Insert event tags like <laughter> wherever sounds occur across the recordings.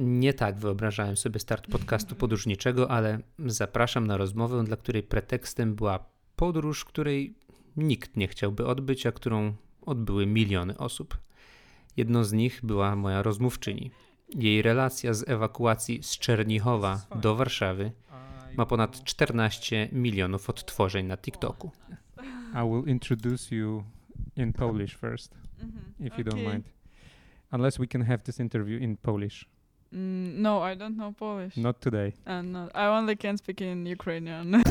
Nie tak wyobrażałem sobie start podcastu podróżniczego, ale zapraszam na rozmowę, dla której pretekstem była podróż, której nikt nie chciałby odbyć, a którą odbyły miliony osób. Jedną z nich była moja rozmówczyni. Jej relacja z ewakuacji z Czernichowa do Warszawy ma ponad 14 milionów odtworzeń na TikToku. I will introduce you in Polish first, if you don't mind. Unless we can have this interview in Polish. Mm, no, I don't know Polish. Not today. Uh, no, I only can speak in Ukrainian.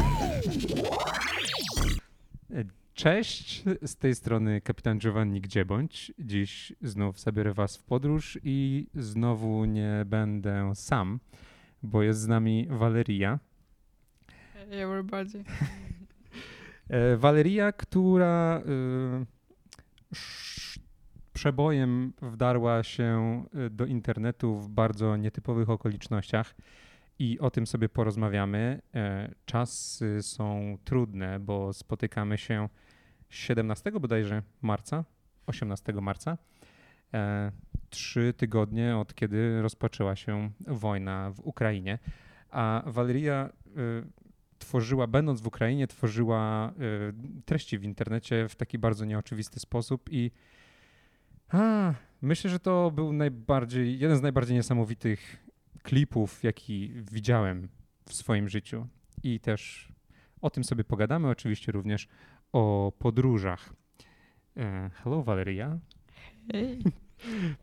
Cześć, z tej strony kapitan Giovanni Gdziebądź. Dziś znów zabiorę was w podróż i znowu nie będę sam, bo jest z nami Valeria. hey everybody. E, Valeria, która y, przebojem wdarła się y, do internetu w bardzo nietypowych okolicznościach i o tym sobie porozmawiamy. E, Czasy są trudne, bo spotykamy się 17 bodajże marca, 18 marca. E, Trzy tygodnie od kiedy rozpoczęła się wojna w Ukrainie. A Valeria y, tworzyła, będąc w Ukrainie, tworzyła y, treści w internecie w taki bardzo nieoczywisty sposób i a, myślę, że to był najbardziej, jeden z najbardziej niesamowitych klipów, jaki widziałem w swoim życiu. I też o tym sobie pogadamy, oczywiście również o podróżach. E, hello, Valeria. Hey.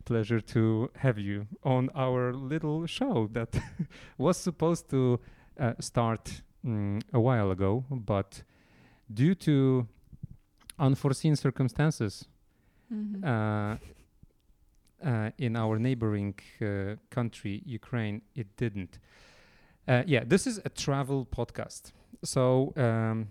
Pleasure to have you on our little show that <laughs> was supposed to uh, start mm, a while ago, but due to unforeseen circumstances Mhm. uh, uh, in our neighboring uh, country, Ukraine, it didn't. Uh, yeah, this is a travel podcast. So um,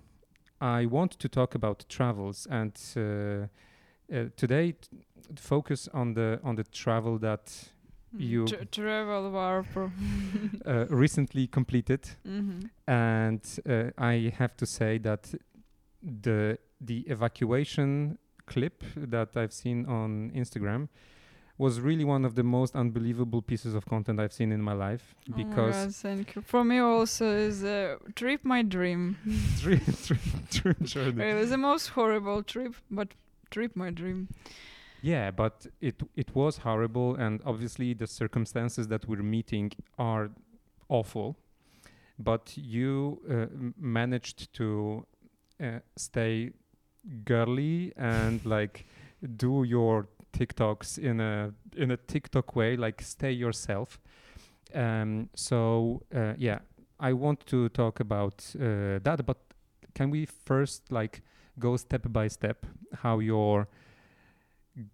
I want to talk about travels, and uh, uh, today t- focus on the on the travel that you- Tra- travel warp. <laughs> <laughs> uh, recently completed. Mhm. and uh, I have to say that the the evacuation clip that I've seen on Instagram was really one of the most unbelievable pieces of content I've seen in my life Oh my because God, thank you. For me also is a trip my dream. <laughs> dream, dream, dream journey. Really, the most horrible trip, but trip my dream. Yeah, but it it was horrible, and obviously the circumstances that we're meeting are awful. But you uh, managed to uh, stay girly and like do your TikToks in a in a TikTok way, like stay yourself. Um, so uh, yeah, I want to talk about uh, that, but can we first like go step by step how your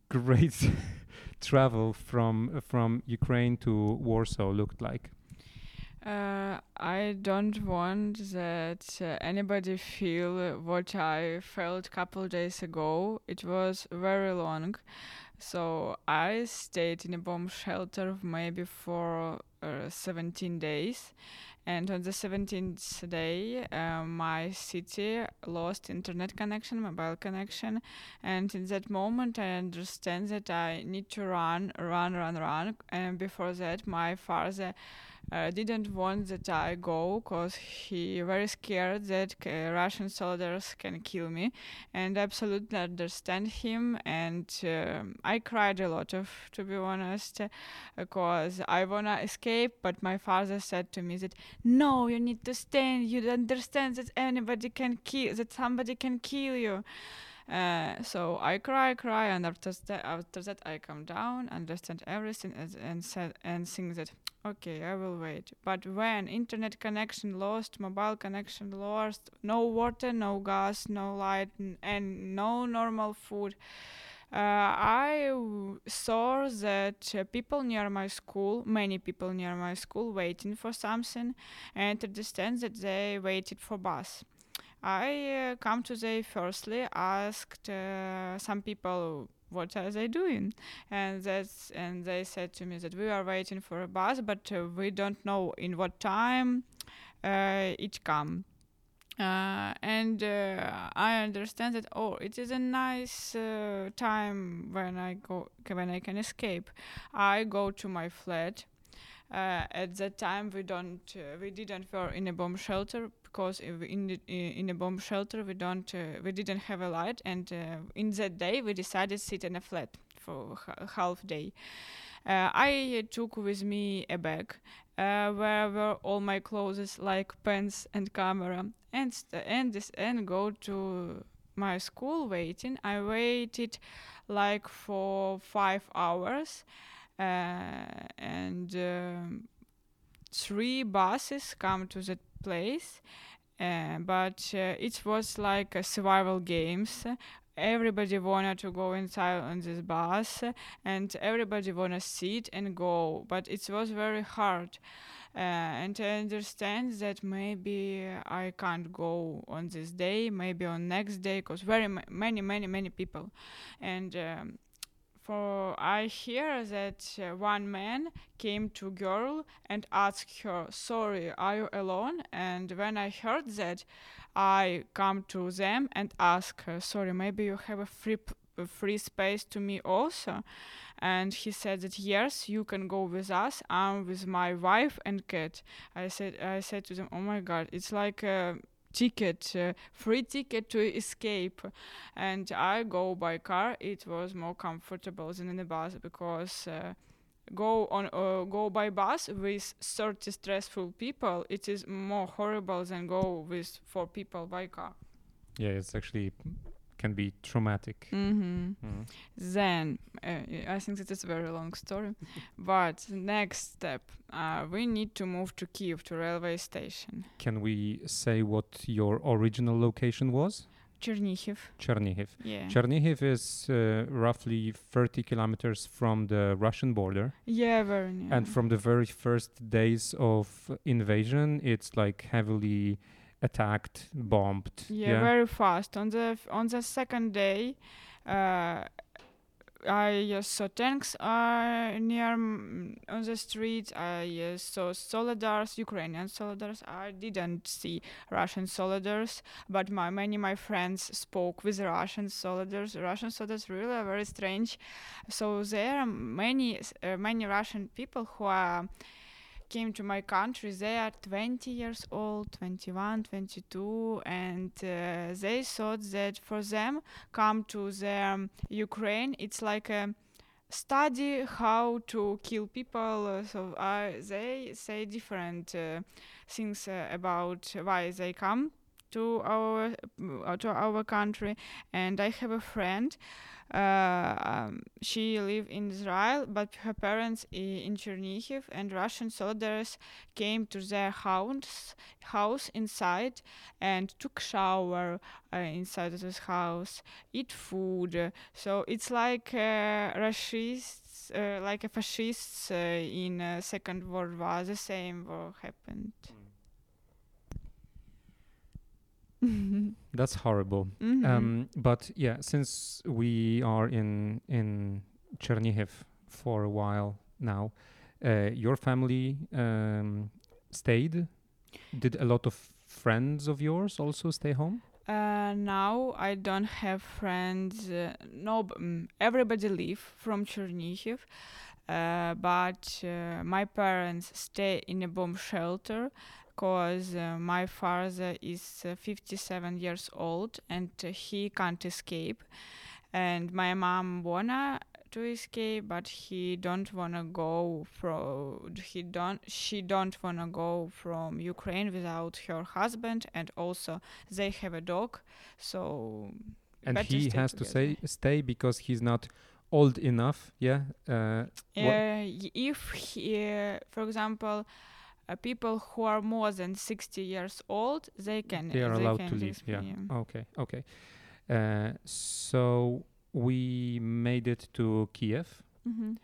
great <laughs> travel from from Ukraine to Warsaw looked like. Uh, I don't want that uh, anybody feel what I felt a couple days ago. It was very long, so I stayed in a bomb shelter maybe for uh, 17 days, and on the 17th day, uh, my city lost internet connection, mobile connection, and in that moment, I understand that I need to run, run, run, run, and before that, my father uh, didn't want that I go because he very scared that uh, Russian soldiers can kill me, and absolutely understand him. And um, I cried a lot of, to be honest, because I wanna escape, but my father said to me that no, you need to stay. You understand that anybody can kill, that somebody can kill you. Uh, so I cry, cry, and after that, after that I come down, understand everything, and and, said, and think that okay, I will wait. But when internet connection lost, mobile connection lost, no water, no gas, no light, and no normal food. Uh, I saw that uh, people near my school, many people near my school, waiting for something, and understand that they waited for bus. I uh, come to they firstly asked uh, some people what are they doing? And that's and they said to me that we are waiting for a bus but uh, we don't know in what time uh, it come. Uh, and uh, I understand that oh it is a nice time when I go when I can escape. I go to my flat at that time, we don't, we didn't were in a bomb shelter because in the, in a bomb shelter we don't, uh, we didn't have a light, and uh, in that day we decided to sit in a flat for half day. Uh, I took with me a bag uh, where were all my clothes like pants and camera and st- and this and go to my school waiting i waited like for five hours uh, and um, three buses come to that place uh, but uh, it was like a survival games. Everybody wanted to go inside on this bus and everybody wanted to sit and go but it was very hard. Uh, and I understand that maybe I can't go on this day maybe on next day because very ma- many many many people. And um, for I hear that uh, one man came to girl and asked her sorry are you alone and when I heard that I come to them and ask sorry, maybe you have a free p- free space to me also. And he said that yes, you can go with us. I'm with my wife and cat. I said I said to them, oh my god, it's like a ticket, uh, free ticket to escape. And I go by car. It was more comfortable than in the bus because. Uh, go on uh, go by bus with 30 stressful people it is more horrible than go with four people by car Yeah, it's actually can be traumatic. mm-hmm. Mm. then uh, i think that is a very long story but next step uh, we need to move to kiev to railway station Can we say what your original location was? chernihiv Chernihiv. yeah Chernihiv is uh, roughly 30 kilometers from the Russian border. yeah very near And from the very first days of invasion, it's like heavily attacked, bombed. yeah, very fast on the f- on the second day uh, I uh, saw tanks uh, near mm, on the street. I uh, saw soldiers, Ukrainian soldiers. I didn't see Russian soldiers, but my many my friends spoke with Russian soldiers. Russian soldiers really are very strange. So there are many uh, many Russian people who are came to my country they are 20 years old 21 22 and uh, they thought that for them come to their um, ukraine it's like a study how to kill people uh, so uh, they say different uh, things uh, about why they come to our to our country and i have a friend um, she live in Israel, but her parents in Chernihiv, and Russian soldiers came to their house, house inside, and took shower uh, inside of this house, eat food. uh, so it's like uh, fascists, uh, like a fascists uh, in uh, Second World War. The same war happened. <laughs> That's horrible. Mhm. Um, but yeah, since we are in in Chernihiv for a while now, uh, your family um, stayed. Did a lot of friends of yours also stay home? Uh, now I don't have friends. Uh, no, b- mm, everybody leave from Chernihiv, uh, but uh, my parents stay in a bomb shelter because uh, my father is uh, 57 years old and uh, he can't escape, and my mom wanna to escape, but he don't wanna go from he don't she don't wanna go from Ukraine without her husband, and also they have a dog, so And he has to say stay because he's not old enough. Yeah. Uh, Uh, if he, for example, uh, people who are more than 60 years old, they can they are allowed to leave. Yeah. Okay. Okay. Uh, so we made it to Kiev. Mhm.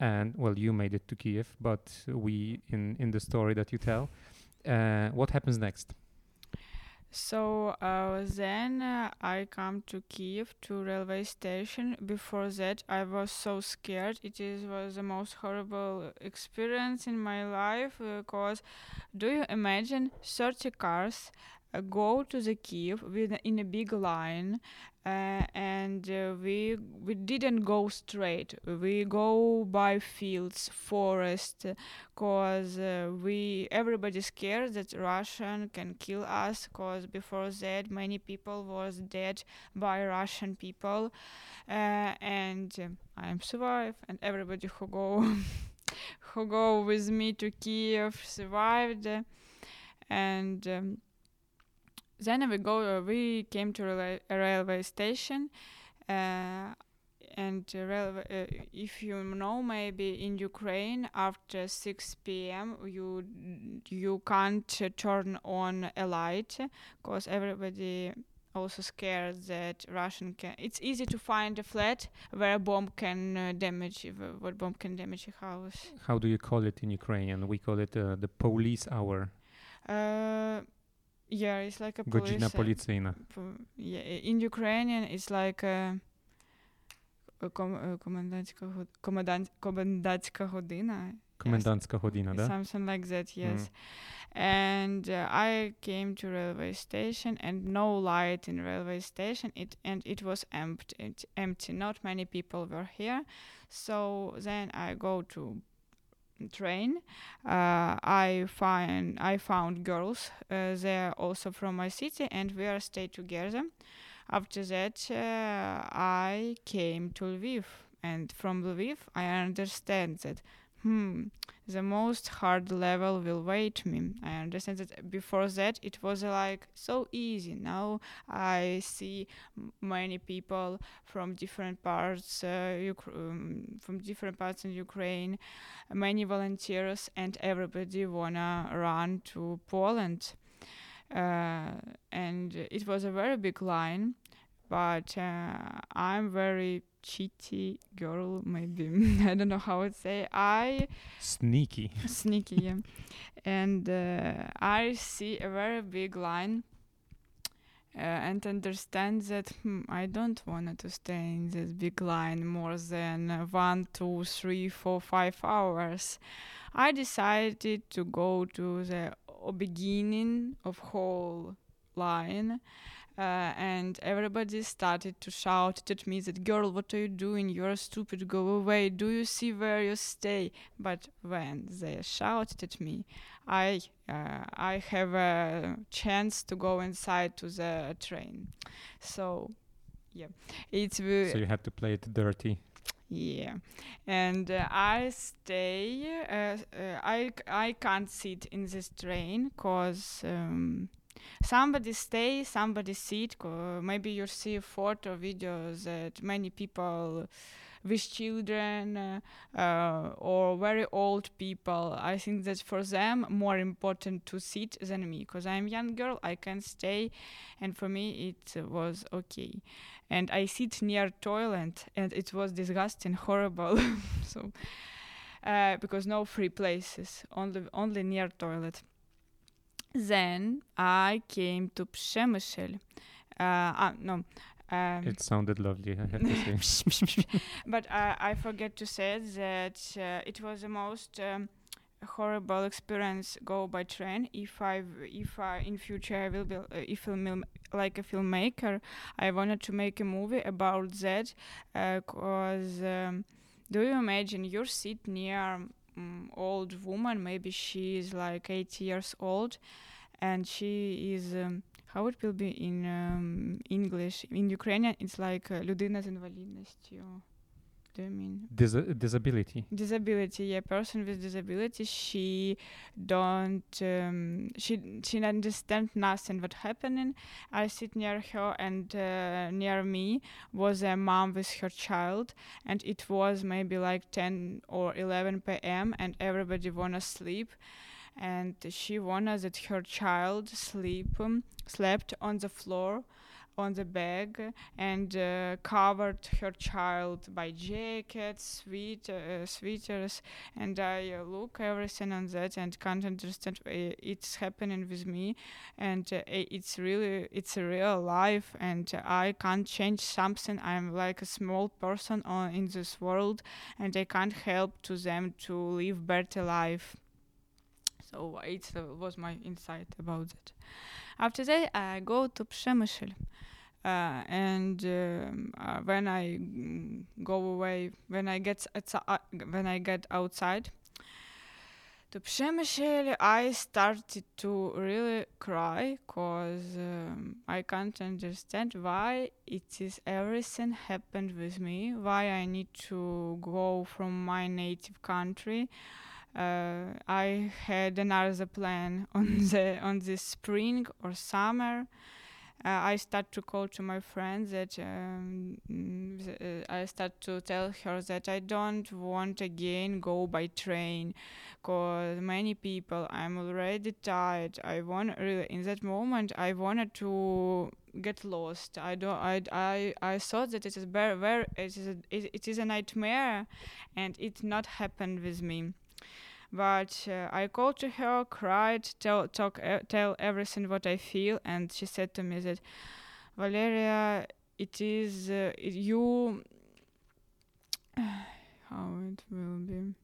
and well you made it to kiev but we in in the story that you tell uh, what happens next So uh, then uh, I come to Kiev to railway station. Before that, I was so scared. It is was the most horrible experience in my life because do you imagine 30 cars uh, go to the Kiev with in a big line, uh, and uh, we we didn't go straight. We go by fields, forest, cause uh, we everybody scared that Russian can kill us. Cause before that, many people was dead by Russian people, uh, and uh, I'm survived, and everybody who go <laughs> who go with me to Kiev survived, and. Um, then we go. Uh, we came to rela- a railway station, uh, and uh, railway, uh, if you know, maybe in Ukraine after 6 p.m. you you can't uh, turn on a light because everybody also scared that Russian can. It's easy to find a flat where a bomb can uh, damage if, uh, what bomb can damage a house. How do you call it in Ukrainian? We call it uh, the police hour. Uh, yeah, it's like a Godzina police, uh, policyjna. P- yeah, i- in Ukrainian it's like a, a com- a комендантська год- комендант- комендантська година. Komendancka godzina, da? Something like that, yes. And uh, I came to railway station and no light in railway station. It and it was empty. It, empty. Not many people were here. So then I go to train. Uh, I find I found girls uh, there also from my city, and we are stay together. After that, uh, I came to Lviv, and from Lviv, I understand that hmm, the most hard level will wait me. I understand that before that it was like so easy. Now I see many people from different parts, uh, um, from different parts in Ukraine, many volunteers, and everybody wanna run to Poland. Uh, and it was a very big line, but uh, I'm very cheaty girl, maybe <laughs> I don't know how to say. I Sneaky. <laughs> sneaky yeah. and uh, i see a very big line uh, and understand that hmm, i don't want to stay in this big line more than uh, one two three four five hours i decided to go to the beginning of whole line uh, and everybody started to shout at me that girl what are you doing? You're stupid. Go away. Do you see where you stay? But when they shouted at me i uh, i have a chance to go inside to the train. So yeah. It's uh, So you had to play it dirty. yeah, and uh, I stay. Uh, uh, I c- I can't sit in this train cause um, somebody stay, somebody sit. Maybe you see photo videos that many people with children uh, uh, or very old people. I think that for them more important to sit than me because I'm young girl. I can stay, and for me it was okay and I sit near toilet and it was disgusting, <laughs> horrible. <laughs> so uh, because no free places, only only near toilet. Then I came to Przemysl. Uh, ah, no. Um, It sounded lovely, I have to say. <laughs> but I, I forget to say that uh, it was the most um, horrible experience go by train. If I if I in future I will be uh, if I'm like a filmmaker, I wanted to make a movie about that. Because um, do you imagine your seat near um, old woman? Maybe she is like 80 years old, and she is. Um, how it will be in um, English? In Ukrainian, it's like uh, людина з інвалідністю. Do you mean? Dis- disability. disability yeah person with disability she don't um, she she understand nothing what happening i sit near her and uh, near me was a mom with her child and it was maybe like 10 or 11 p.m and everybody wanna sleep and she wanted that her child sleep um, slept on the floor on the bag and uh, covered her child by jackets, uh, sweaters, and I uh, look everything on that and can't understand uh, it's happening with me, and uh, it's really it's a real life, and I can't change something. I'm like a small person on in this world, and I can't help to them to live better life. So it uh, was my insight about that. After that, I go to Przemysl. Uh, and um, uh, when I go away, when I get uh, when I get outside to Przemysl, I started to really cry because um, I can't understand why it is everything happened with me, why I need to go from my native country. Uh, I had another plan <laughs> on the on this spring or summer. I start to call to my friend that um, th- uh, I start to tell her that I don't want again go by train because many people I'm already tired. I want really in that moment I wanted to get lost. I don't I I, I thought that it is very very it is a, it, it is a nightmare and it not happened with me but uh, I called to her, cried, tell talk uh, tell everything what I feel, and she said to me that Valeria, it is uh, you. <sighs> how it will be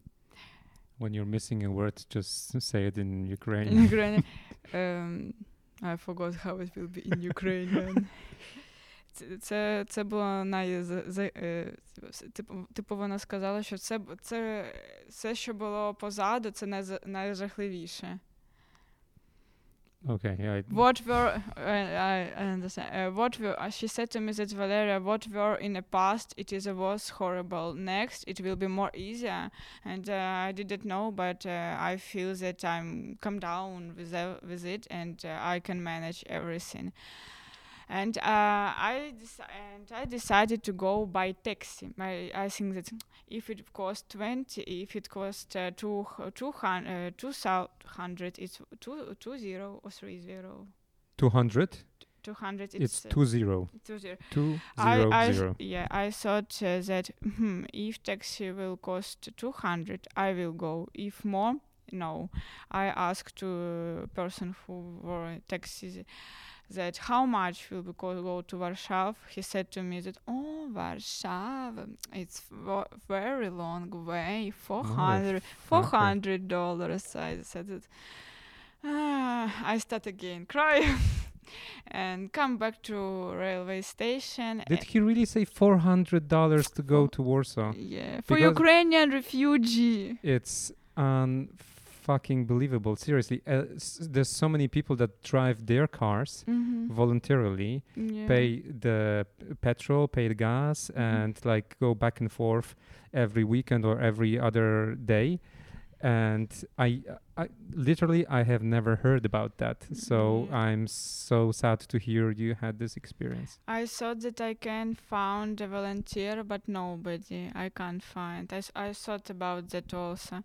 When you're missing a word, just say it in in Ukrainian. Ukrainian. <laughs> um, I forgot how it will be in Ukrainian. <laughs> Це, це, це було най, з- з- е, типу, типу вона сказала, що це, б- це все, що було позаду, це найз- найжахливіше. okay, yeah. I- What were uh, I, I understand? Uh, what were uh, she said to me that Valeria, what were in the past, it is a was horrible. Next, it will be more easier. And uh, I didn't know, but uh, I feel that I'm come down with ev- with it, and uh, I can manage everything. And uh, I and I decided to go by taxi. I, I think that if it cost twenty, if it cost uh, two two hundred uh, two hundred, it's two two zero or three zero. 200? 200 It's, it's, uh, two zero. two zero. Two I, zero I, zero. yeah i thought uh, that hmm, if taxi will cost 200 i will go if more no i asked to a person who were taxis that how much will co- go to Warsaw he said to me that oh Warsaw it's very long way 400 Motherfucker. 400 dollars i said that ah, i start again <laughs> cry and come back to railway station Did he really say $400 to go to Warsaw? yeah for Because- ukrainian refugee It's unfucking believable. Seriously, uh, s- there's so many people that drive their cars Mhm. voluntarily, yeah. pay the p- petrol, pay the gas, Mhm. and like go back and forth every weekend or every other day. And I, I literally, I have never heard about that. So Yeah. I'm so sad to hear you had this experience. I thought that I can find a volunteer, but nobody. I can't find. I, s- I thought about that also,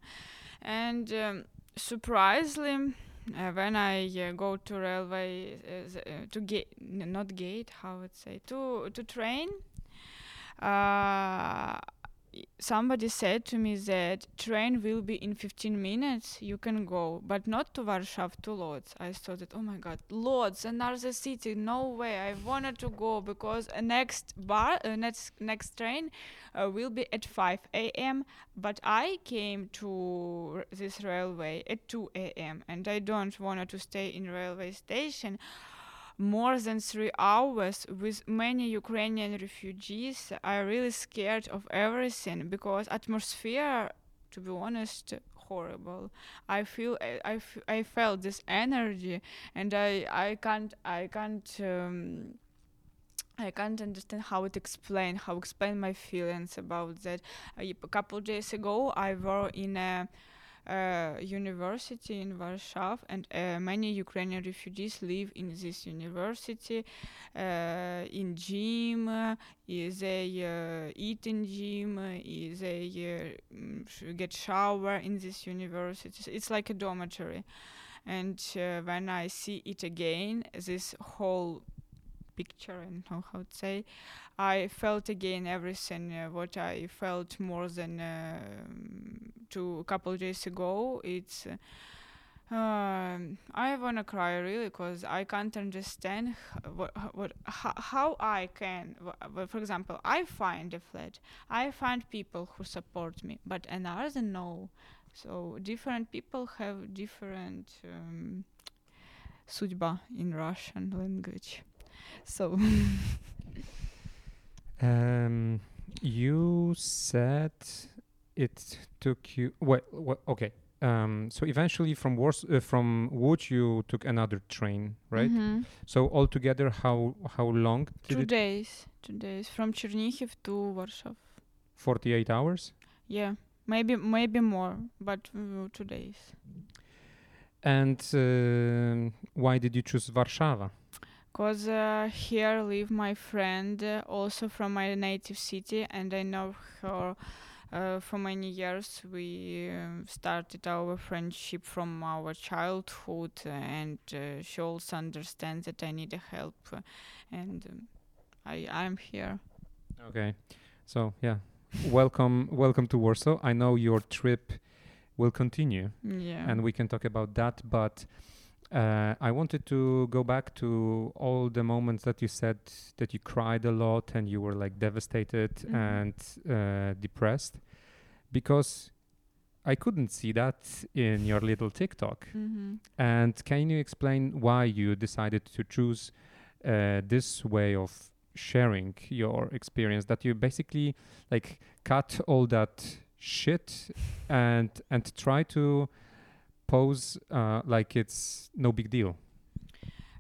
and um, surprisingly, uh, when I uh, go to railway uh, uh, to gate not gate, how would say to to train. Somebody said to me that train will be in 15 minutes you can go but not to warsaw to lodz i thought that oh my god lodz another city no way i wanted to go because next bar uh, next next train uh, will be at 5 a.m but i came to this railway at 2 a.m and i don't want to stay in railway station more than three hours with many Ukrainian refugees. I'm really scared of everything because atmosphere, to be honest, horrible. I feel I, I, f- I felt this energy, and I I can't I can't. Um, I can't understand how it explain how explain my feelings about that. A couple days ago, I were in a university in Warsaw, and uh, many Ukrainian refugees live in this university. Uh, in gym, uh, they eat in gym, they get shower in this university. It's like a dormitory. And when I see it again, this whole picture, I don't know how to say, I felt again everything uh, what I felt more than um two a couple days ago. It's uh, um, I wanna cry really because I can't understand h- what what how, how I can. wh- wh- For example, I find a flat, I find people who support me, but another no. So different people have different um, судьба in Russian language. So <laughs> Um, you said it took you. Well, well okay. Um, so eventually, from Wars, uh, from Łódź, you took another train, right? Mhm. So altogether, how how long did two days, two days from Chernihiv to Warsaw. Forty-eight hours. Yeah, maybe maybe more, but uh, two days. And um why did you choose Warszawa? Cause uh, here live my friend, uh, also from my native city, and I know her uh, for many years. We um started our friendship from our childhood, and uh, she also understands that I need help, and um, I I'm here. Okay, so yeah, welcome, welcome to Warsaw. I know your trip will continue, Yeah. and we can talk about that. But uh, I wanted to go back to all the moments that you said that you cried a lot and you were like devastated Mhm. and uh, depressed, because I couldn't see that in your little TikTok. hmm And can you explain why you decided to choose uh, this way of sharing your experience? That you basically like cut all that shit and and try to pose uh, like it's no big deal.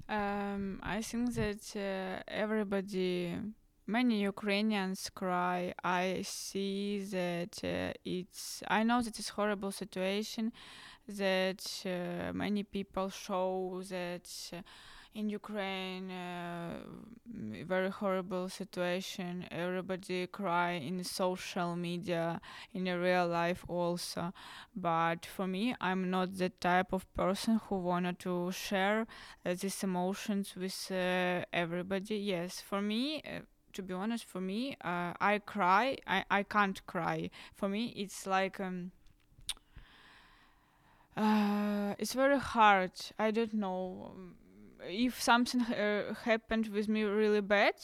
Um, I think that uh, everybody, many Ukrainians cry. I see that uh, it's. I know that it's horrible situation. That uh, many people show that uh, in Ukraine uh, very horrible situation. Everybody cry in social media, in real life also. But for me, I'm not the type of person who wanted to share uh, these emotions with uh, everybody. Yes, for me, uh, to be honest, for me, uh, I cry. I, I can't cry. For me, it's like um, uh, it's very hard. I don't know um, if something uh, happened with me really bad,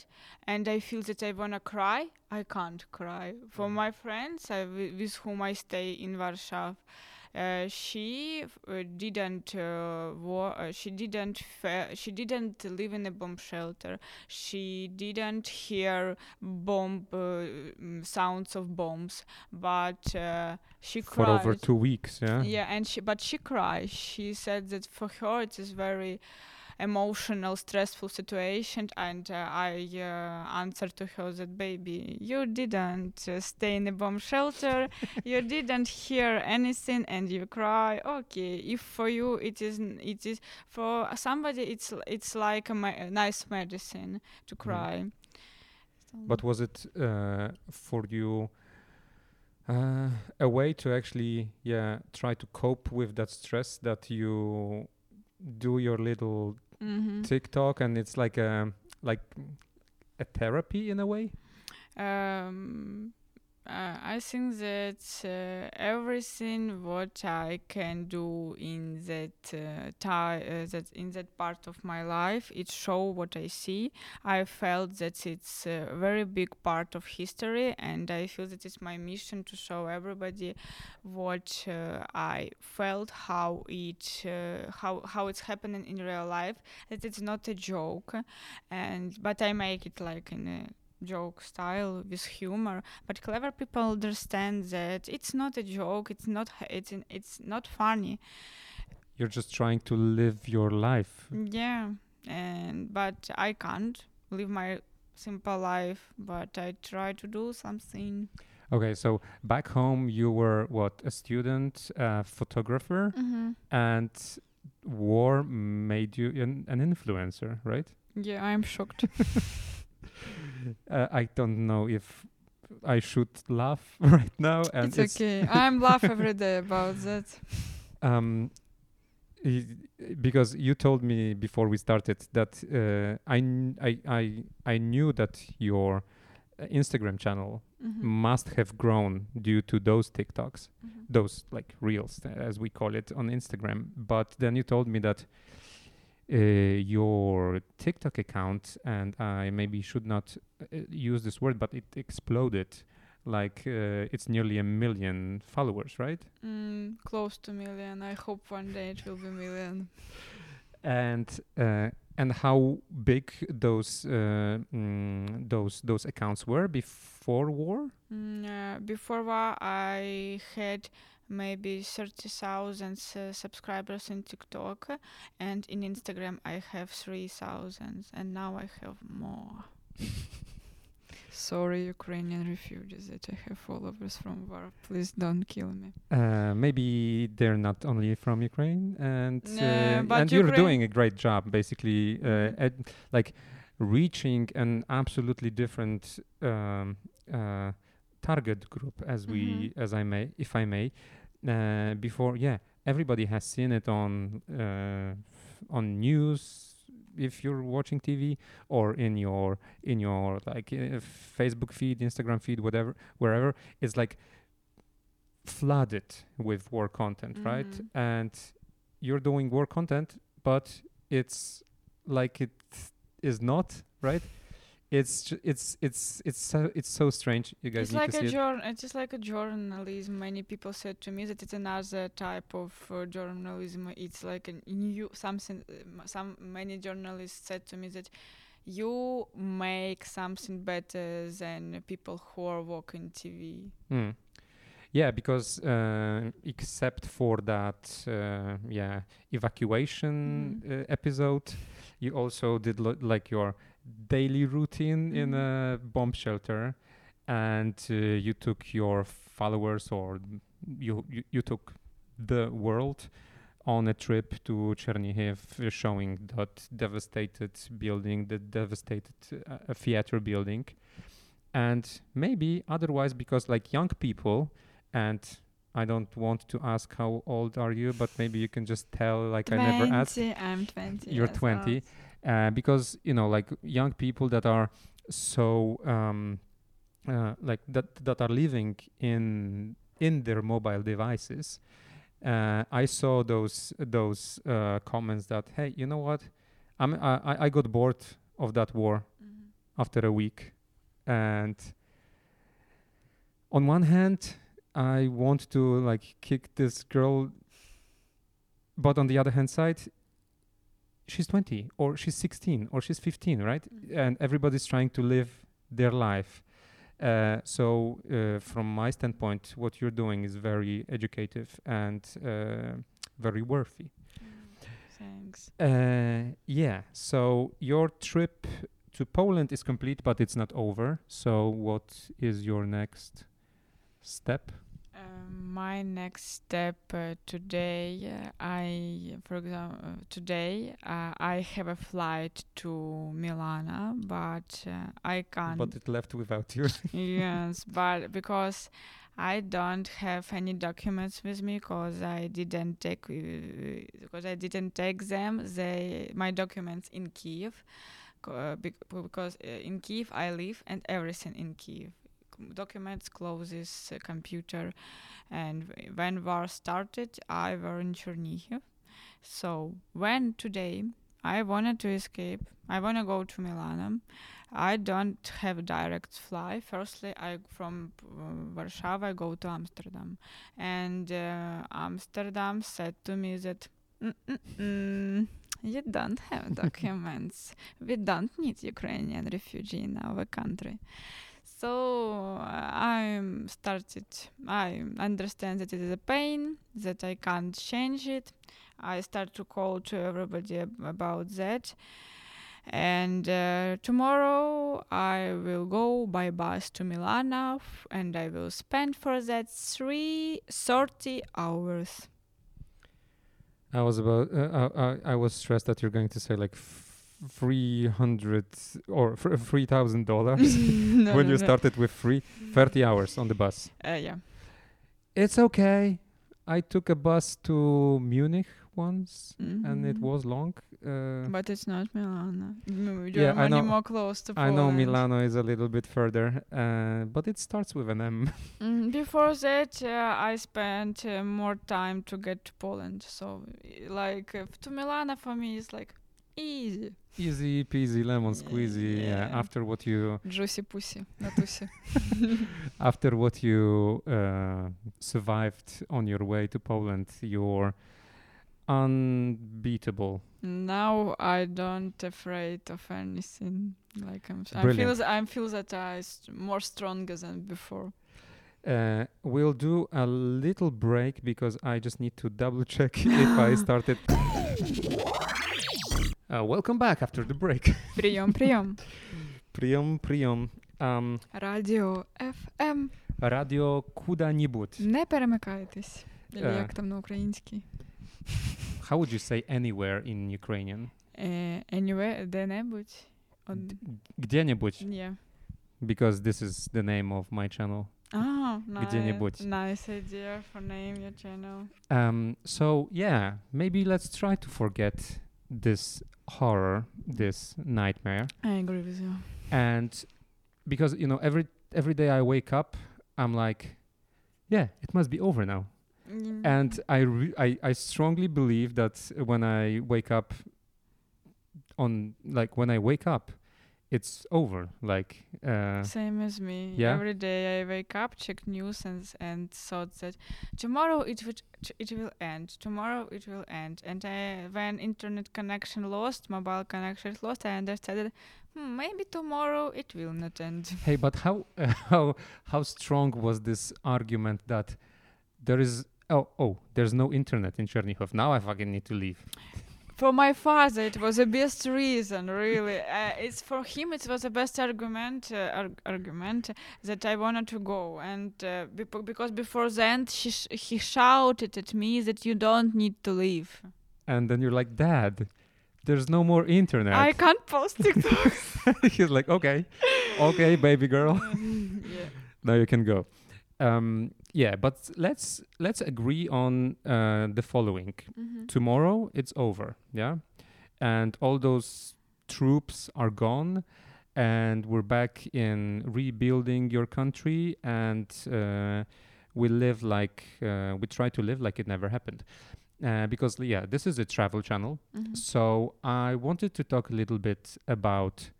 and I feel that I wanna cry. I can't cry. For Mhm. my friends wi- with whom I stay in Warsaw, uh, she uh, didn't uh, war, uh, she didn't fa- she didn't live in a bomb shelter she didn't hear bomb uh, mm, sounds of bombs but uh, she For cried for over two weeks, yeah. yeah and she but she cried she said that for her it is very emotional stressful situation and uh, i uh, answered to her that baby you didn't uh, stay in a bomb shelter. <laughs> You didn't hear anything and you cry. Okay if for you it is, it is for somebody it's it's like a, a nice medicine to cry. So- But was it uh, for you uh, a way to actually, yeah, try to cope with that stress that you do your little Mhm. TikTok and it's like a like a therapy in a way? Um, uh, I think that uh, everything what I can do in that uh, ti- uh, that in that part of my life, it show what I see. I felt that it's a very big part of history, and I feel that it's my mission to show everybody what uh, I felt, how it uh, how how it's happening in real life. That it's not a joke, and but I make it like in a joke style with humor but clever people understand that it's not a joke it's not it's in, it's not funny You're just trying to live your life. yeah and but i can't live my simple life but i try to do something Okay, so back home you were what a student, a photographer, mm-hmm. and war made you an, an influencer, right? yeah i'm shocked <laughs> uh, I don't know if I should laugh <laughs> right now, and it's, okay <laughs> i'm laugh every day about that um because you told me before we started that uh, I, kn- I I I knew that your uh, Instagram channel Mhm. must have grown due to those TikToks, Mhm. those like reels uh, as we call it on Instagram. But then you told me that uh, your TikTok account and I maybe should not uh, use this word, but it exploded like uh, it's nearly a million followers, right? Mm, close to million. I hope one day it will be million. And uh, and how big those uh, mm, those those accounts were before war? Mm, before war, I had maybe 30,000 uh, subscribers in TikTok, and in Instagram, I have 3,000, and now I have more. <laughs> Sorry, Ukrainian refugees that I have followers from war. Please don't kill me. Uh, maybe they're not only from Ukraine, and Nah, uh, but and you're Ukraine- doing a great job, basically, uh, Mhm. at, like reaching an absolutely different um, uh, target group, as we, Mhm. as I may, if I may. Uh, before, yeah, everybody has seen it on uh, on news. If you're watching TV or in your in your like uh, Facebook feed, Instagram feed, whatever, wherever, it's like flooded with war content, right? Mhm. And you're doing war content, but it's like it is not, right? It's it's it's it's so it's so strange. You guys It's need like to a it. jour- It's just like a journalism. Many people said to me that it's another type of uh, journalism. It's like a new something. uh, Some many journalists said to me that you make something better than people who are working TV. Hmm. Yeah, because uh, except for that, uh, yeah, evacuation uh, episode, you also did lo- like your daily routine in Mhm. a bomb shelter, and uh, you took your followers or you, you you took the world on a trip to Chernihiv, showing that devastated building, the devastated uh, theater building, and maybe otherwise because like young people and I don't want to ask how old are you, but maybe you can just tell like I never asked. I'm twenty. You're yes, 20, uh, because you know like young people that are so um, uh, like that that are living in in their mobile devices. Uh, I saw those those uh, comments that hey, you know what? I'm I, I- got bored of that war Mhm. after a week. And on one hand, I want to like kick this girl, but on the other hand side, she's 20 or she's 16 or she's 15, right? Mhm. And everybody's trying to live their life. Uh, so, uh, from my standpoint, what you're doing is very educative and uh, very worthy. Mm, Thanks. Uh, yeah. So your trip to Poland is complete, but it's not over. So what is your next step? Um, my next step uh, today, uh, I, for example, uh, today uh, I have a flight to Milana, but uh, I can't. But it left without you. <laughs> yes, but because I don't have any documents with me, because I didn't take, because I didn't take them. They my documents in Kiev, uh, bec- because uh, in Kiev I live and everything in Kiev. Documents, clothes, uh, computer, and when war started, I were in Chernihiv. So when today I wanted to escape, I wanna go to Milan. I don't have direct fly. Firstly, I from uh, Warsaw I go to Amsterdam, and uh, Amsterdam said to me that "Mm-mm-mm, you don't have <laughs> documents. we don't need Ukrainian refugee in our country. So uh, I started. I understand that it is a pain that I can't change it. I start to call to everybody ab- about that. And uh, tomorrow I will go by bus to Milano and I will spend for that three thirty hours. I was about. Uh, I, I, was stressed that you're going to say like three hundred or three thousand dollars <laughs> No, when no, you no. started with free thirty hours on the bus. Uh, yeah. It's okay. I took a bus to Munich once, and it Mhm. was long. Uh, But it's not Milano. M- Yeah, I know- more close to I know Milano is a little bit further, uh, but it starts with an M. <laughs> Mm, before that, uh, I spent uh, more time to get to Poland. So, like, uh, to Milano for me is like Easy. Easy peasy, lemon squeezy. Yeah. After what you. Juicy pussy, natusi. <laughs> <laughs> after what you uh, survived on your way to Poland, you're unbeatable. Now I don't afraid of anything. Like I'm, I feel, I feel that I st- more stronger than before. Uh, we'll do a little break because I just need to double check <laughs> if I started. Uh, welcome back after the break. <laughs> Прием, прием. Прием, прием. Um, Радіо FM. радіо куда-нибудь. Не перемикайтесь. Или Е. як там на українській. How would you say anywhere in Ukrainian? Е, anyway, де-небудь. От... D- Где-нибудь, Ні. because this is the name of my channel. Ah, nice, Где-нибудь. nice idea for name your channel. Um, so yeah, maybe let's try to forget this horror, this nightmare, I agree with you. and because you know every every day I wake up, I'm like, yeah, it must be over now. and I, re- I I strongly believe that when I wake up on like when I wake up it's over like uh, Same as me. yeah? Every day I wake up, check news, and and thought that tomorrow it would it will end. Tomorrow it will end. And I, when internet connection lost, mobile connection is lost, I understood. Hmm, maybe tomorrow it will not end. <laughs> hey but how uh, <laughs> how how strong was this argument that there is oh oh there's no internet in Chernihiv now I fucking need to leave For my father, it was the best reason, really. Uh, it's for him, it was the best argument, uh, arg- argument that I wanted to go. And uh, bepo- because before then, he, sh- he shouted at me that you don't need to leave. and then you're like dad there's no more internet I can't post TikToks. <laughs> he's like okay okay baby girl <laughs> yeah. now you can go um yeah but let's let's agree on uh the following. Mhm. tomorrow it's over yeah? And all those troops are gone and we're back in rebuilding your country and uh, we live like uh, we try to live like it never happened. Uh, because yeah this is a travel channel. Mhm. so i wanted to talk a little bit about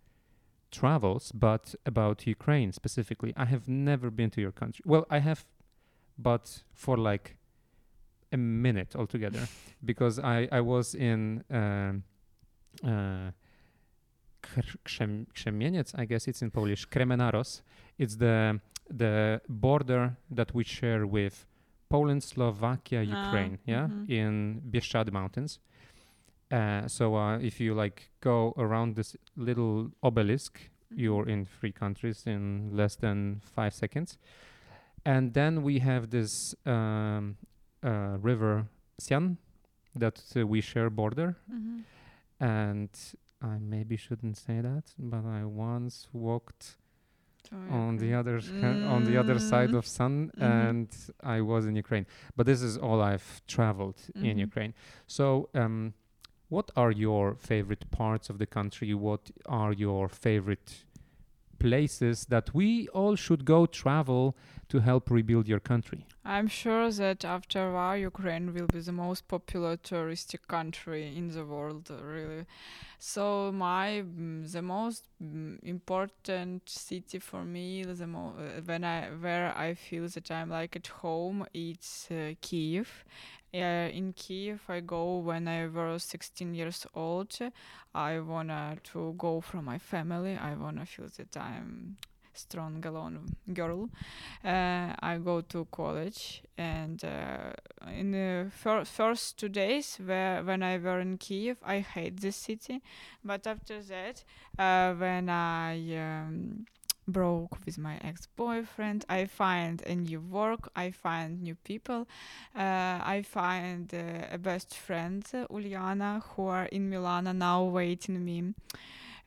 travels but about ukraine specifically. I have never been to your country. Well i have but for like a minute altogether <laughs> because I, I was in um, uh, Krzemieniec, I guess it's in Polish, Kremenaros. It's the the border that we share with Poland, Slovakia, Ah, Ukraine, yeah, mhm. in Bieszczady Mountains. Uh, so uh, if you like go around this little obelisk, Mhm. you're in three countries in less than five seconds. And then we have this um, uh, river Sian that uh, we share border. Mhm. And I maybe shouldn't say that, but I once walked So on the other sh- on the other side Mm. of San, Mhm. and I was in Ukraine. But this is all I've traveled in Mhm. Ukraine. So, um, what are your favorite parts of the country? What are your favorite places that we all should go travel to help rebuild your country? I'm sure that after a while, Ukraine will be the most popular touristic country in the world, really. So my mm, the most mm, important city for me, the mo- uh, when I where I feel that I'm like at home, it's uh, Kiev. Uh, in Kiev, I go when I was 16 years old. I wanna to go from my family. I wanna feel that I'm strong alone girl. Uh, I go to college, and uh, in the fir- first two days, where when I were in Kiev, I hate the city. But after that, uh, when I um, broke with my ex-boyfriend, I find a new work. I find new people. Uh, I find uh, a best friend, uh, Uliana, who are in Milan now waiting me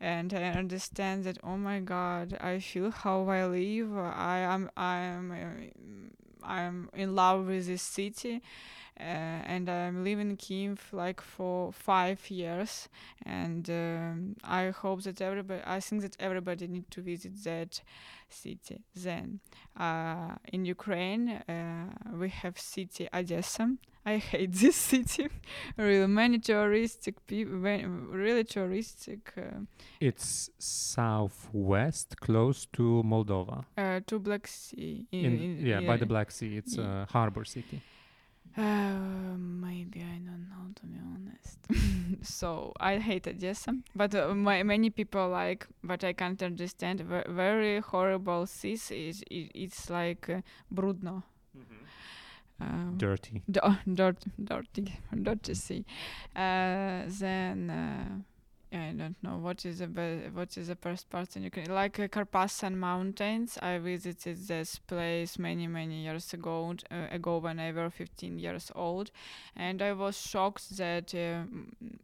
and I understand that oh my god I feel how I live I am I am uh, I am in love with this city uh, and I'm living in Kiev like for five years, and um, I hope that everybody, I think that everybody need to visit that city. Then uh, in Ukraine, uh, we have city Odessa. I <laughs> hate this city. really many touristic people, really touristic. Uh, it's southwest, close to Moldova. Uh, to Black Sea. In, in, yeah, by the Black Sea. It's a harbor city. Uh, <sighs> maybe I don't know to be honest. <laughs> so I hate Odessa, but uh, my, many people like, but I can't understand. V- very horrible seas is it, it's like uh, brudno. Mm-hmm. Um, dirty. D- <laughs> dirt, dirty, dirty sea. Uh, then uh, I don't know what is the be- what is the best part in Ukraine. Like uh, Carpathian Mountains, I visited this place many many years ago. Uh, ago when I was 15 years old, and I was shocked that uh,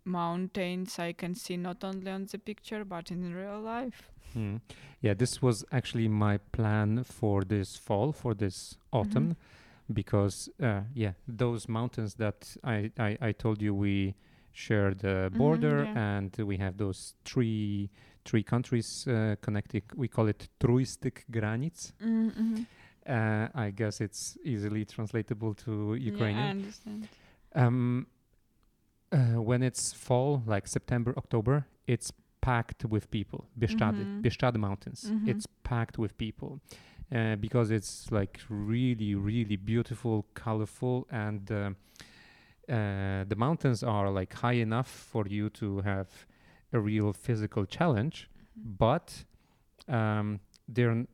mountains I can see not only on the picture but in real life. Hmm. Yeah, this was actually my plan for this fall, for this autumn, mm-hmm. because uh, yeah, those mountains that I, I I told you we share the mm-hmm, border, mm, yeah. and we have those three three countries uh, connecting. We call it trójstyk granic. Mm-hmm. Uh, I guess it's easily translatable to Ukrainian. Yeah, I understand. Um, uh, when it's fall, like September, October, it's packed with people. Bieszczady, mm-hmm. Mountains. Mm-hmm. It's packed with people. Uh, because it's like really, really beautiful, colorful, and uh, uh, the mountains are like high enough for you to have a real physical challenge, mm-hmm. but um, they're n-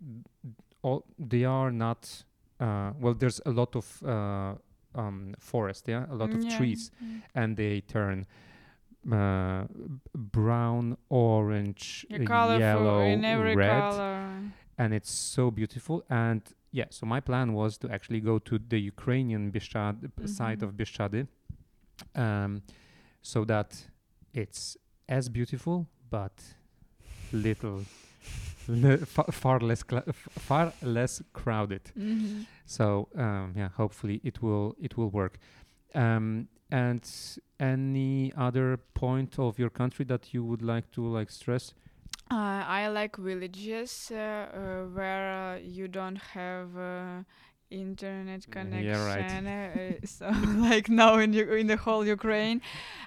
all they are not. Uh, well, there's a lot of uh, um, forest, yeah, a lot of yeah. trees, mm. and they turn uh, brown, orange, yellow, red, color. and it's so beautiful. And yeah, so my plan was to actually go to the Ukrainian Bieszczad mm-hmm. side of Bieszczady um, so that it's as beautiful but little <laughs> far, far, less far less crowded. Mm-hmm. so um, yeah hopefully it will it will work. Um, and any other point of your country that you would like to like stress? Uh, I like villages uh, uh, where you don't have uh, internet connection. Yeah, right. <laughs> uh, so <laughs> like now in in the whole Ukraine,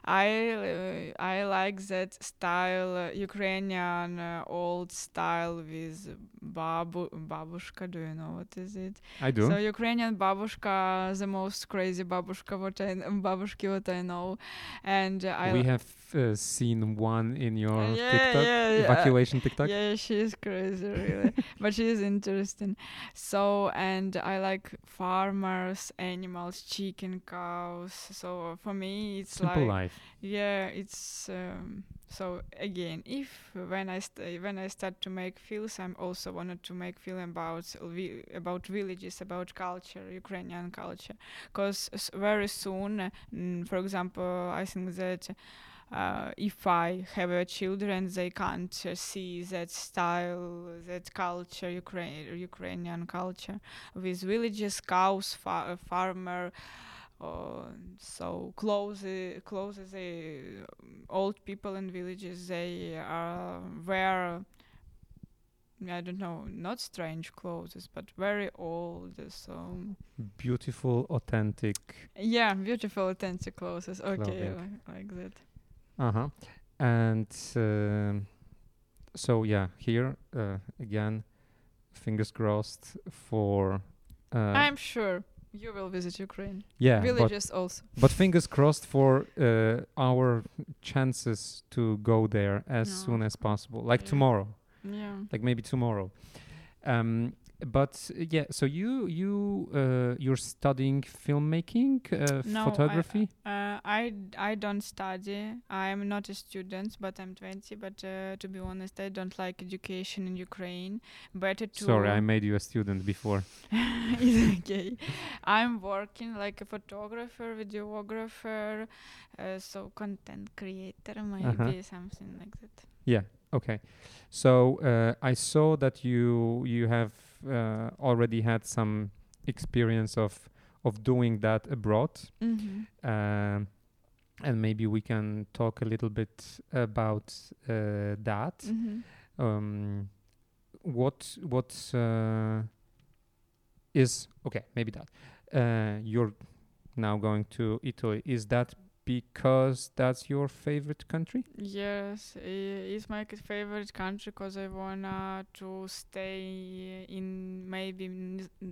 I uh, I like that style uh, Ukrainian uh, old style with babu babushka. Do you know what is it? I do. So Ukrainian babushka, the most crazy babushka what I babushki what I know, and I. We have uh, seen one in your yeah, TikTok yeah, evacuation TikTok. Yeah, she is crazy, really, <laughs> but she is interesting. So and I like farmers, animals, chicken, cows. So for me, it's simple like life. Yeah, it's. Um, so again, if when I st- when I start to make films, I'm also wanted to make film about vi- about villages, about culture, Ukrainian culture, because very soon, mm, for example, I think that uh, if I have a children, they can't uh, see that style, that culture, Ukraine, Ukrainian culture, with villages, cows, fa- farmer. Uh, so close, close the old people in villages, they are wear. I don't know, not strange clothes, but very old. So beautiful, authentic. Yeah, beautiful, authentic clothes. Okay, like, like that. Uh huh. And uh, so yeah, here uh, again, fingers crossed for. Uh, I'm sure you will visit Ukraine. Yeah, villages but also. But fingers crossed for uh, our chances to go there as no. soon as possible, like yeah. tomorrow. Yeah. Like maybe tomorrow. Um, but uh, yeah, so you you uh, you're studying filmmaking, uh, no, photography. I, uh, I I don't study. I'm not a student, but I'm 20. But uh, to be honest, I don't like education in Ukraine. Better to. Sorry, I made you a student before. <laughs> it's okay. I'm working like a photographer, videographer, uh, so content creator, maybe -huh. something like that. Yeah. Okay. So I saw that you you have uh, already had some experience of of doing that abroad. Mhm. Um, and maybe we can talk a little bit about uh, that. Mhm. Um, what what uh, is okay? Maybe that uh, you're now going to Italy. Is that because that's your favorite country? Yes, it's my favorite country because I wanna to stay in maybe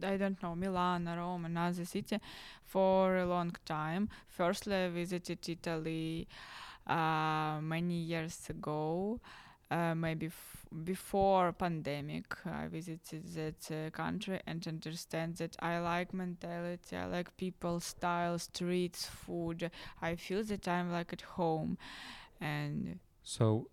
I don't know Milan, or Rome, another city for a long time. Firstly, I visited Italy uh, many years ago, uh, maybe f- before pandemic. I visited that uh, country and understand that I like mentality, I like people, style, streets, food. I feel that I'm like at home, and So,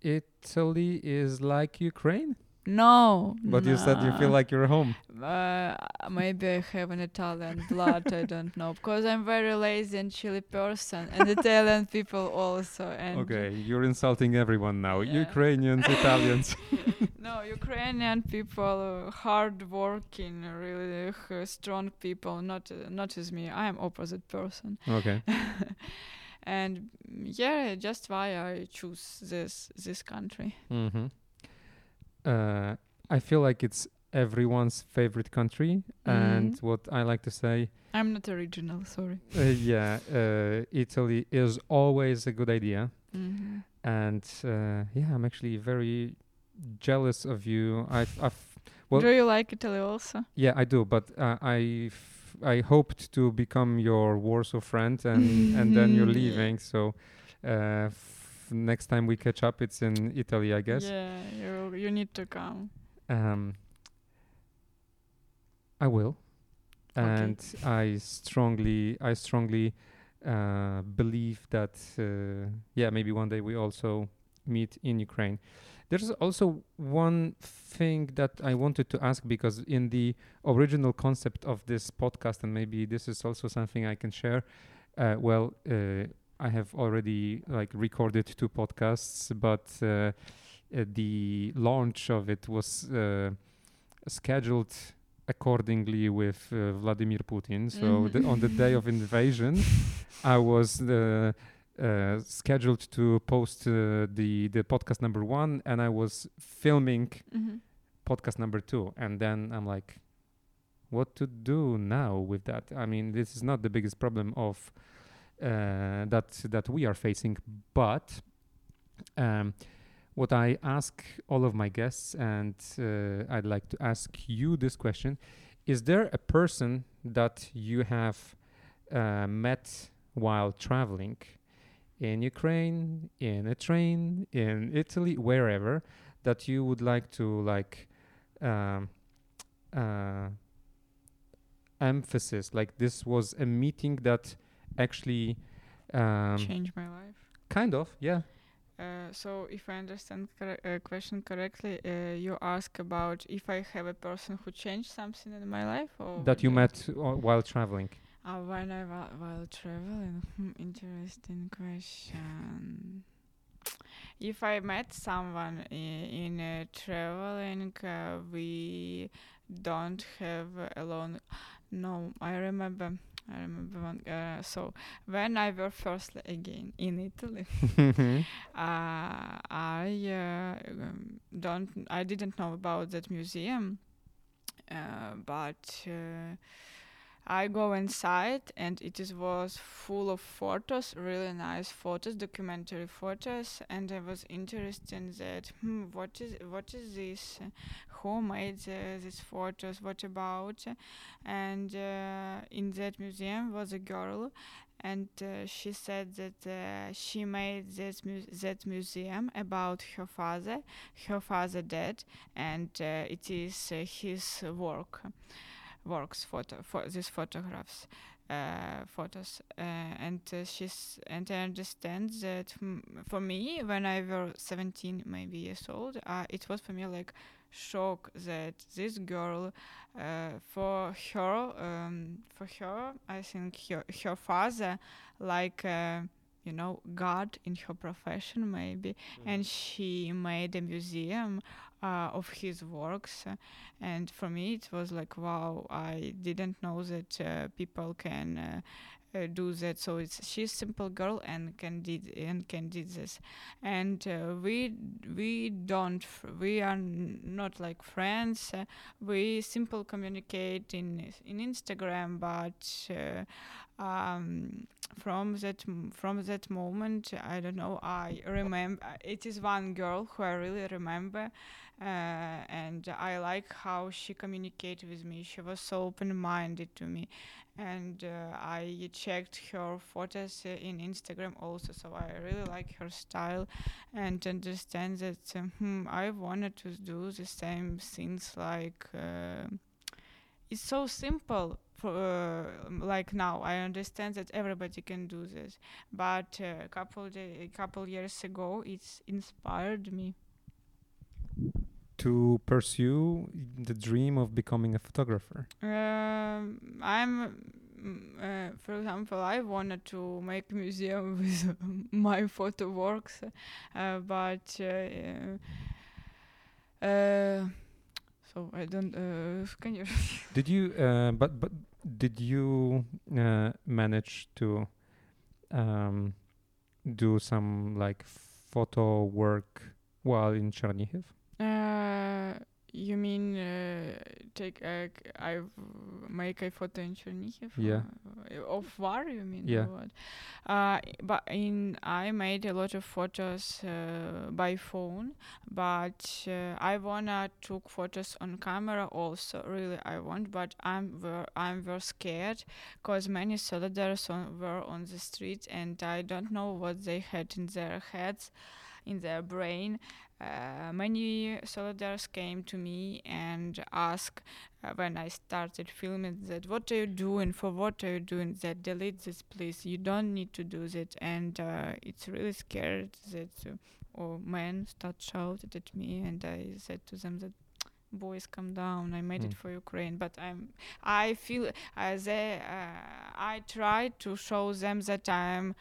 Italy is like Ukraine, no. but you said you feel like you're home. Uh, maybe I have an Italian blood. I don't know because I'm very lazy and chilly person, and Italian people also. And Okay, you're insulting everyone now. Yeah. Ukrainians, Italians. <laughs> <laughs> no, Ukrainian people, uh, hardworking, really uh, strong people. Not uh, not as me. I am opposite person. okay. <laughs> and yeah, just why I choose this this country. Mm-hmm. Uh, I feel like it's everyone's favorite country, and Mhm. what I like to say, I'm not original. Sorry. uh, yeah, uh, Italy is always a good idea, hmm and uh, yeah, I'm actually very jealous of you. I've, I've Well- Do you like Italy also? yeah, I do, but uh, I I hoped to become your Warsaw friend, and and then you're <laughs> leaving, so. Uh, next time we catch up, it's in Italy, I guess. Yeah, you you need to come. Um, I will, Okay. and I strongly, I strongly uh, believe that uh, yeah, maybe one day we also meet in Ukraine. There's also one thing that I wanted to ask because in the original concept of this podcast, and maybe this is also something I can share. Uh, well, uh, I have already like recorded two podcasts, but uh, uh, the launch of it was uh, scheduled accordingly with uh, Vladimir Putin. So the, on the day of invasion, <laughs> I was uh, uh, scheduled to post uh, the the podcast number one, and I was filming hmm podcast number two, and then I'm like, what to do now with that? I mean, this is not the biggest problem of uh, that that we are facing, but um, what I ask all of my guests, and uh, I'd like to ask you this question: Is there a person that you have uh, met while traveling in Ukraine, in a train, in Italy, wherever, that you would like to like um, uh, emphasis? Like this was a meeting that actually um, Change my life. kind of, yeah. Uh, so, if I understand cor- uh, question correctly, uh, you ask about if I have a person who changed something in my life, or that you met uh, while traveling. Uh, when I wa- while traveling, hmm, interesting question. If I met someone i- in uh, traveling, uh, we don't have alone. No, I remember. I remember one. Uh, so when I were first again in Italy, <laughs> uh, I uh, um, don't. I didn't know about that museum, uh, but. Uh, I go inside and it is was full of photos, really nice photos, documentary photos, and I was interested in that. Hmm, what is what is this? Who made the, these photos? What about? And uh, in that museum was a girl, and uh, she said that uh, she made this mu- that museum about her father. Her father dead, and uh, it is uh, his work works photo for these photographs uh, photos. Uh, and uh, she's and I understand that mm, for me when I was 17 maybe years old uh, it was for me like shock that this girl uh, for her um, for her I think her, her father like uh, you know God in her profession maybe. And she made a museum of his works, and for me it was like wow, I didn't know that uh, people can. Uh, do that. So it's she's simple girl and can did and can did this. And uh, we we don't we are not like friends. Uh, we simple communicate in in instagram but uh, um, from that from that moment i don't know i remember it is one girl who i really remember uh, and i like how she communicated with me. She was so open-minded to me and uh, I checked her photos uh, in Instagram also, so I really like her style and understand that um, hmm, I wanted to do the same things like uh, it's so simple. For, uh, like now, I understand that everybody can do this, but a couple day, a couple years ago, it's inspired me. To pursue the dream of becoming a photographer. Um, I'm, mm, uh, for example, I wanted to make a museum <laughs> with my photo works, uh, but uh, uh, so I don't. Uh, <laughs> can you? <laughs> Did you? Uh, but but did you uh, manage to um, do some like photo work while in Chernihiv? Uh, you mean uh, take a, I make a photo in Chernihiv? Yeah. Uh, of war, you mean? Yeah. Uh, but in I made a lot of photos uh, by phone, but uh, I wanna took photos on camera also. Really, I want, but I'm I'm very scared because many soldiers on, were on the street and I don't know what they had in their heads, in their brain uh, many soldiers came to me and asked uh, when I started filming that what are you doing? For what are you doing that? Delete this please. You don't need to do that. And uh, it's really scared that uh, or men start shouting at me and I said to them that boys come down. I made it Mm. for ukraine. But i'm i feel as a uh, i try to show them that i'm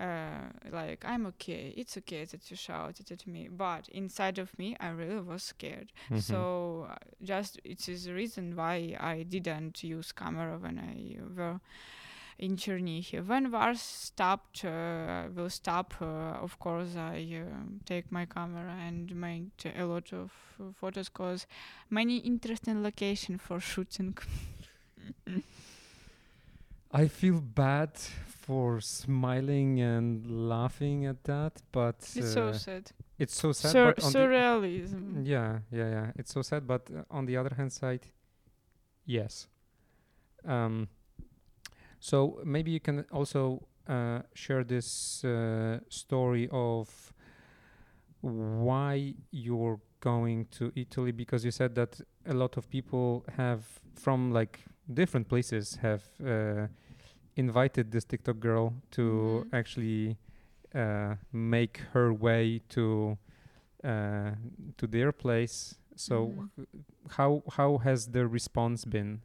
uh, like I'm okay. It's okay that you shouted at me, but inside of me, I really was scared. Mhm. So uh, just it is the reason why I didn't use camera when I were in Chernihiv. When war stopped, uh, will stop. Uh, of course, I uh, take my camera and make a lot of photos. Cause many interesting location for shooting. <laughs> I feel bad for smiling and laughing at that, but it's so uh, sad. it's so sad. Sur- but on the- surrealism. Yeah, yeah, yeah. It's so sad, but uh, on the other hand side, yes. Um, so maybe you can also uh, share this uh, story of why you're going to Italy because you said that a lot of people have from like different places have uh, invited this TikTok girl to Mhm. actually uh, make her way to uh, to their place. So Mhm. h- how how has the response been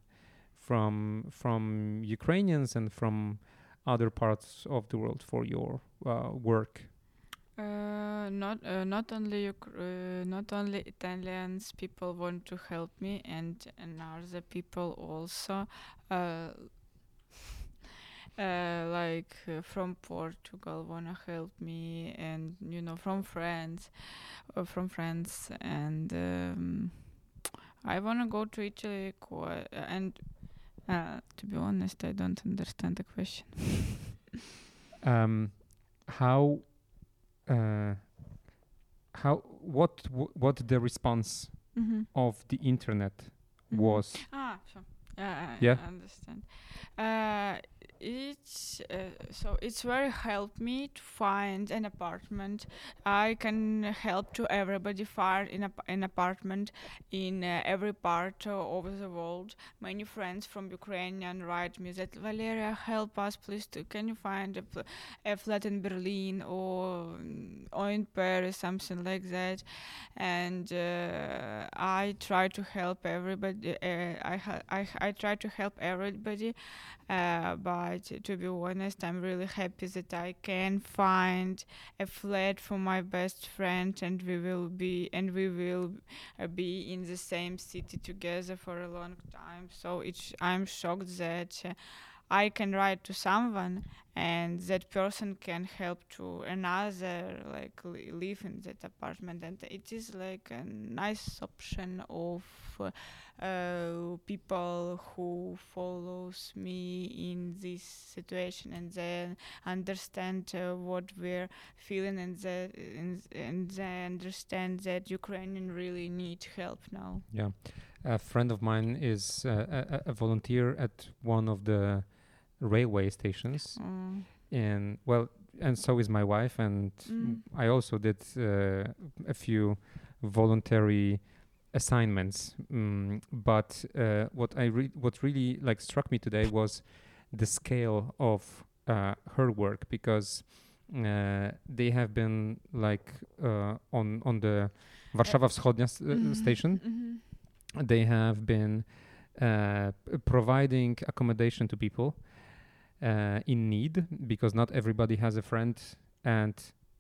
from from Ukrainians and from other parts of the world for your uh, work? Uh, not uh, not only uh, not only Italians people want to help me and and other people also uh, uh, like uh, from Portugal wanna help me and you know from France uh, from France and um, I wanna go to Italy qu- and uh, to be honest I don't understand the question <laughs> Um, how uh, how what w- what the response mm-hmm. of the internet Mhm. was? Ah, so yeah, I Yeah. I understand. It's uh, so it's very helped me to find an apartment. I can help to everybody find in ap- an apartment in uh, every part uh, of the world. Many friends from Ukrainian write me that Valeria, help us, please. To, can you find a, pl- a flat in Berlin or mm, or in Paris, something like that. And uh, I try to help everybody. Uh, I, ha- I I try to help everybody, uh, to be honest, I'm really happy that I can find a flat for my best friend, and we will be and we will uh, be in the same city together for a long time. So it's I'm shocked that. Uh, I can write to someone and that person can help to another like li- live in that apartment and it is like a nice option of uh, people who follows me in this situation and then understand uh, what we're feeling and, that, and, and they understand that Ukrainian really need help now. Yeah. A friend of mine is uh, a, a volunteer at one of the railway stations Mm. and well and so is my wife and Mm. i also did uh, a few voluntary assignments mm, but uh, what i re- what really like struck me today was the scale of uh, her work because uh, they have been like uh, on on the Warszawa Wschodnia s- uh, Mhm, station mhm. they have been uh, providing accommodation to people uh, in need because not everybody has a friend and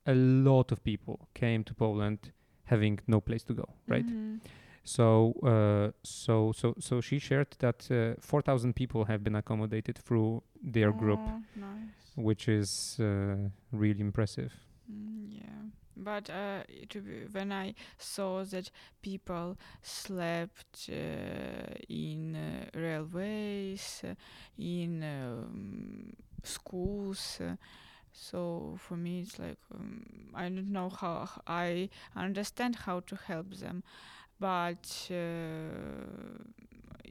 a lot of people came to Poland having no place to go right Mhm. So uh, so so so she shared that uh, 4000 people have been accommodated through their group Oh, nice. which is uh, really impressive Mm, yeah, but uh, to be, when I saw that people slept uh, in uh, railways, uh, in um, schools. Uh, so for me, it's like um, I don't know how I understand how to help them, but uh,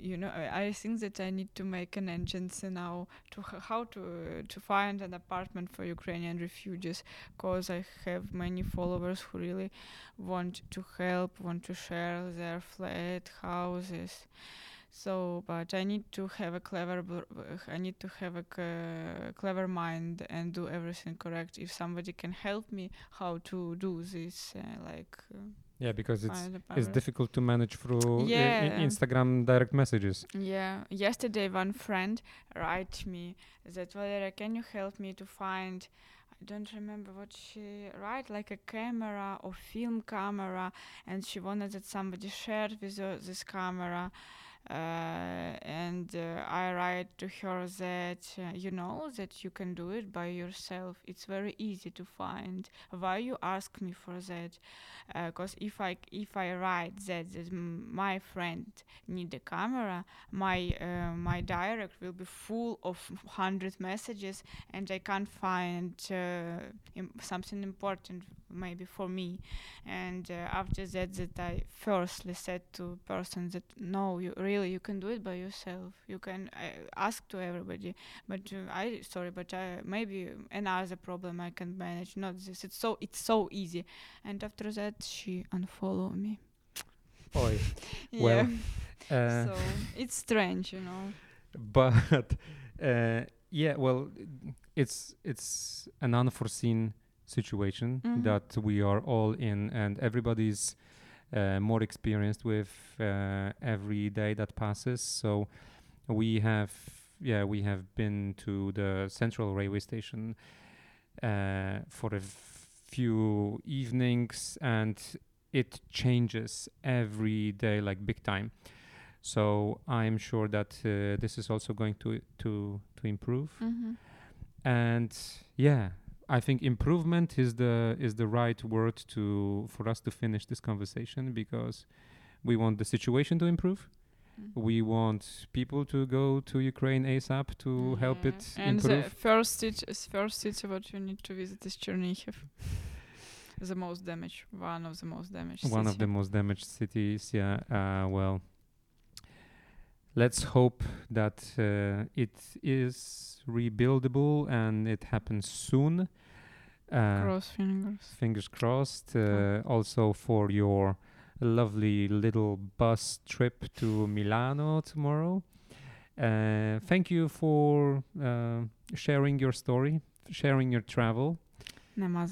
you know, I, think that I need to make an agency now to how to to find an apartment for Ukrainian refugees because I have many followers who really want to help, want to share their flat houses. So, but I need to have a clever, I need to have a clever mind and do everything correct. If somebody can help me how to do this, uh, like uh, yeah because it's it's difficult to manage through uh, i- instagram direct messages Yeah, yesterday one friend write me that Valeria, can you help me to find? I don't remember what she write, like a camera or film camera, and she wanted that somebody shared with her this camera. Uh, and uh, I write to her that uh, you know that you can do it by yourself. It's very easy to find. Why you ask me for that? Because if I if I write that, that my friend need a camera, my my direct will be full of hundred messages, and I can't find something important maybe for me. And uh, after that, that I firstly said to person that no, you really you can do it by yourself. You can uh, ask to everybody, but uh, I sorry, but I, maybe another problem I can manage. Not this. It's so it's so easy. And after that, she unfollow me. Oi. <laughs> Yeah. Well, <laughs> uh, so it's strange, you know. <laughs> but uh, yeah well it's it's an unforeseen situation Mhm. that we are all in and everybody's uh, more experienced with uh, every day that passes so we have yeah we have been to the central railway station uh, for a few evenings and it changes every day like big time so i'm sure that uh, this is also going to to to improve Mm-hmm. and yeah i think improvement is the is the right word to for us to finish this conversation because we want the situation to improve Mm-hmm. we want people to go to ukraine asap to help it and improve the first city, first city what you need to visit is Chernihiv. the most damaged, one of the most damaged. one of the most damaged cities yeah uh, well let's hope that uh, it is rebuildable and it happens soon. Uh, Cross fingers. Fingers crossed. Uh, oh. Also for your lovely little bus trip to Milano tomorrow. Uh, thank you for uh, sharing your story, sharing your travel. Nie ma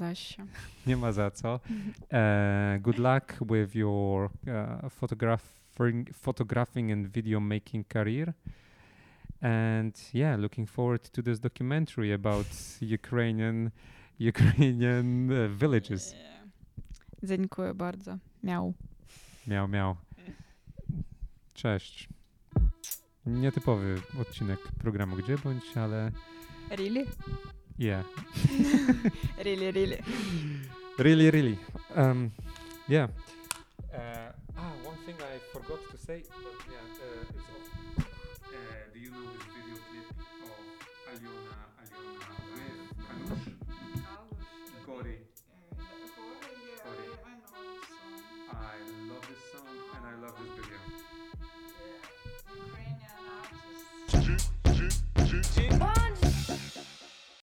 za <laughs> co. <laughs> Uh, good luck with your uh, photograph photographing, photographing and video making career. And yeah, looking forward to this documentary about <laughs> Ukrainian Ukrainian uh, villages. Dziękuję bardzo. Miał. Miał, miał. Cześć. Nietypowy odcinek programu Gdzie Bądź, ale Really? yeah. <laughs> Really, really. Really, really. Um, yeah. Uh, forgot to say, but yeah, uh, it's of, uh, do you know this video clip of Alyona, Alyona with Kalush, Gori? I love this song and I love this video. Bądź